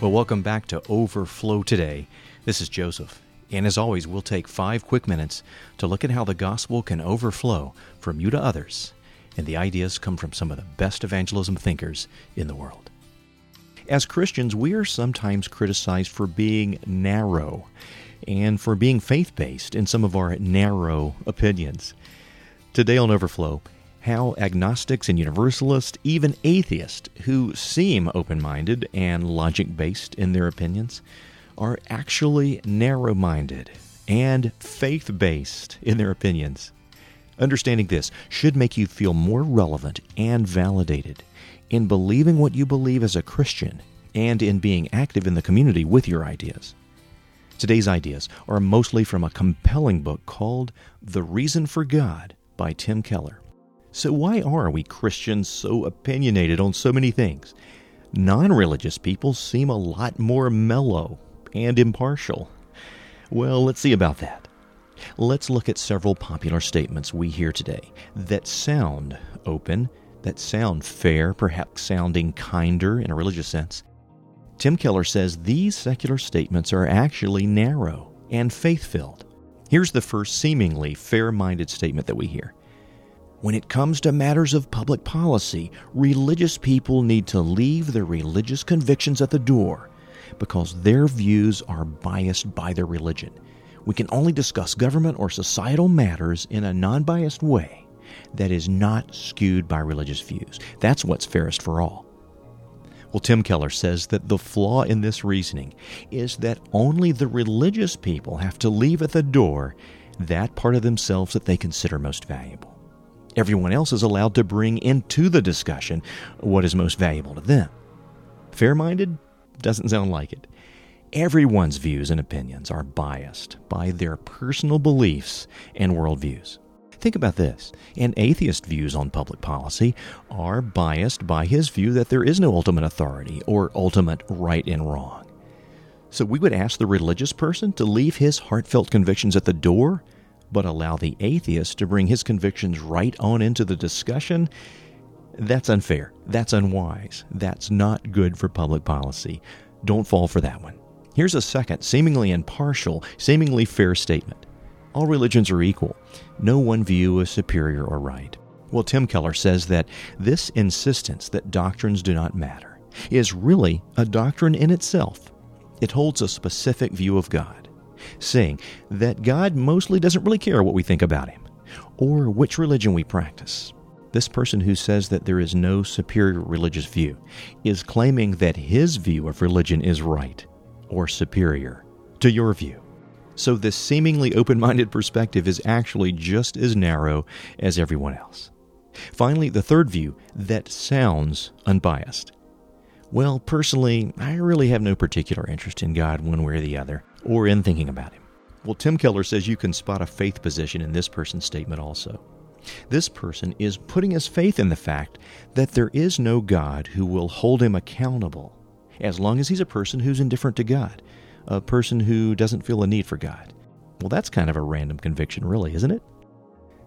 Well, welcome back to Overflow today. This is Joseph. And as always, we'll take five quick minutes to look at how the gospel can overflow from you to others. And the ideas come from some of the best evangelism thinkers in the world. As Christians, we are sometimes criticized for being narrow and for being faith based in some of our narrow opinions. Today on Overflow, how agnostics and universalists, even atheists who seem open minded and logic based in their opinions, are actually narrow minded and faith based in their opinions. Understanding this should make you feel more relevant and validated in believing what you believe as a Christian and in being active in the community with your ideas. Today's ideas are mostly from a compelling book called The Reason for God by Tim Keller. So, why are we Christians so opinionated on so many things? Non religious people seem a lot more mellow and impartial. Well, let's see about that. Let's look at several popular statements we hear today that sound open, that sound fair, perhaps sounding kinder in a religious sense. Tim Keller says these secular statements are actually narrow and faith filled. Here's the first seemingly fair minded statement that we hear when it comes to matters of public policy, religious people need to leave their religious convictions at the door because their views are biased by their religion. We can only discuss government or societal matters in a non biased way that is not skewed by religious views. That's what's fairest for all. Well, Tim Keller says that the flaw in this reasoning is that only the religious people have to leave at the door that part of themselves that they consider most valuable. Everyone else is allowed to bring into the discussion what is most valuable to them. Fair minded? Doesn't sound like it. Everyone's views and opinions are biased by their personal beliefs and worldviews. Think about this an atheist views on public policy are biased by his view that there is no ultimate authority or ultimate right and wrong. So we would ask the religious person to leave his heartfelt convictions at the door but allow the atheist to bring his convictions right on into the discussion, that's unfair. That's unwise. That's not good for public policy. Don't fall for that one. Here's a second, seemingly impartial, seemingly fair statement. All religions are equal. No one view is superior or right. Well, Tim Keller says that this insistence that doctrines do not matter is really a doctrine in itself. It holds a specific view of God saying that God mostly doesn't really care what we think about Him or which religion we practice. This person who says that there is no superior religious view is claiming that his view of religion is right or superior to your view. So, this seemingly open minded perspective is actually just as narrow as everyone else. Finally, the third view that sounds unbiased. Well, personally, I really have no particular interest in God one way or the other or in thinking about him. Well, Tim Keller says you can spot a faith position in this person's statement also. This person is putting his faith in the fact that there is no God who will hold him accountable as long as he's a person who's indifferent to God, a person who doesn't feel a need for God. Well, that's kind of a random conviction, really, isn't it?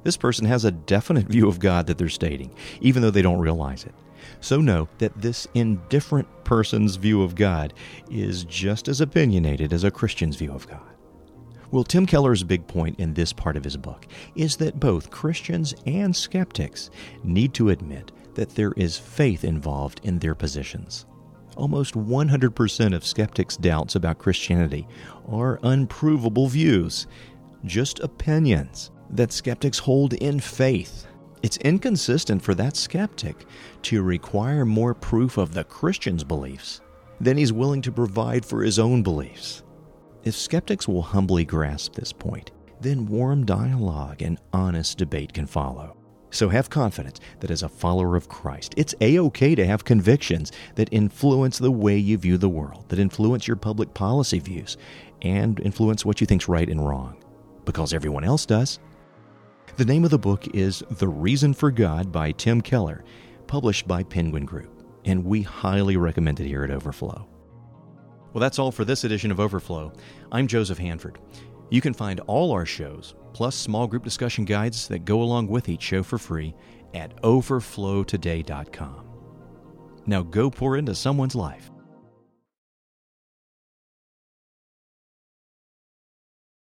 This person has a definite view of God that they're stating, even though they don't realize it. So know that this indifferent person's view of God is just as opinionated as a Christian's view of God. Well, Tim Keller's big point in this part of his book is that both Christians and skeptics need to admit that there is faith involved in their positions. Almost 100% of skeptics' doubts about Christianity are unprovable views, just opinions that skeptics hold in faith it's inconsistent for that skeptic to require more proof of the Christian's beliefs than he's willing to provide for his own beliefs. If skeptics will humbly grasp this point, then warm dialogue and honest debate can follow. So have confidence that as a follower of Christ, it's a okay to have convictions that influence the way you view the world, that influence your public policy views, and influence what you think's right and wrong. Because everyone else does. The name of the book is The Reason for God by Tim Keller, published by Penguin Group, and we highly recommend it here at Overflow. Well, that's all for this edition of Overflow. I'm Joseph Hanford. You can find all our shows, plus small group discussion guides that go along with each show for free, at overflowtoday.com. Now go pour into someone's life.